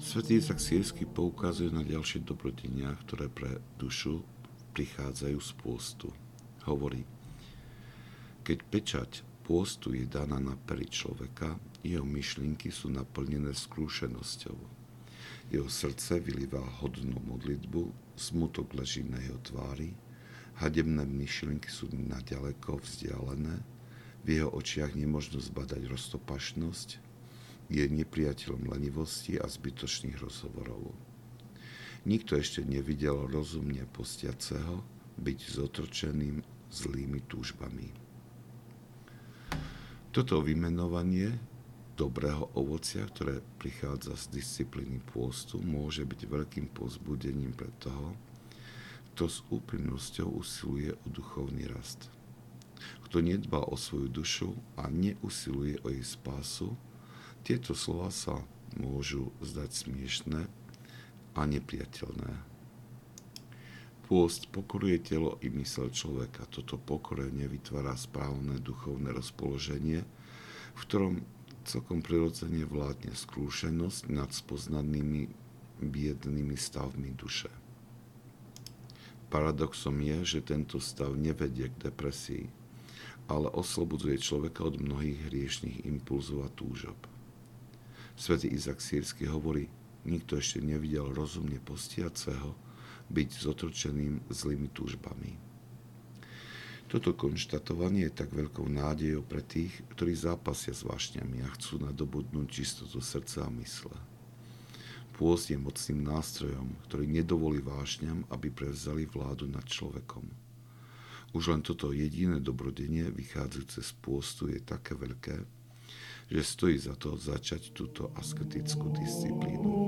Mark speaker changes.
Speaker 1: Svetý Izak Sírsky poukazuje na ďalšie dobrodenia, ktoré pre dušu prichádzajú z pôstu. Hovorí, keď pečať pôstu je daná na pery človeka, jeho myšlienky sú naplnené skrúšenosťou. Jeho srdce vylivá hodnú modlitbu, smutok leží na jeho tvári, hadebné myšlienky sú naďaleko vzdialené, v jeho očiach nemožno zbadať roztopašnosť, je nepriateľom lenivosti a zbytočných rozhovorov. Nikto ešte nevidel rozumne postiaceho byť zotročeným zlými túžbami. Toto vymenovanie dobrého ovocia, ktoré prichádza z disciplíny pôstu, môže byť veľkým pozbudením pre toho, kto s úprimnosťou usiluje o duchovný rast. Kto nedbá o svoju dušu a neusiluje o jej spásu, tieto slova sa môžu zdať smiešné a nepriateľné. Pôst pokoruje telo i mysel človeka. Toto pokorenie vytvára správne duchovné rozpoloženie, v ktorom celkom prirodzene vládne skrúšenosť nad spoznanými biednými stavmi duše. Paradoxom je, že tento stav nevedie k depresii, ale oslobodzuje človeka od mnohých hriešných impulzov a túžob. Svetý Izak Sírsky hovorí, nikto ešte nevidel rozumne postiaceho byť zotročeným zlými túžbami. Toto konštatovanie je tak veľkou nádejou pre tých, ktorí zápasia s vášňami a chcú nadobudnúť čistotu srdca a mysle. Pôst je mocným nástrojom, ktorý nedovolí vášňam, aby prevzali vládu nad človekom. Už len toto jediné dobrodenie vychádzajúce z pôstu je také veľké, že stojí za to začať túto asketickú disciplínu.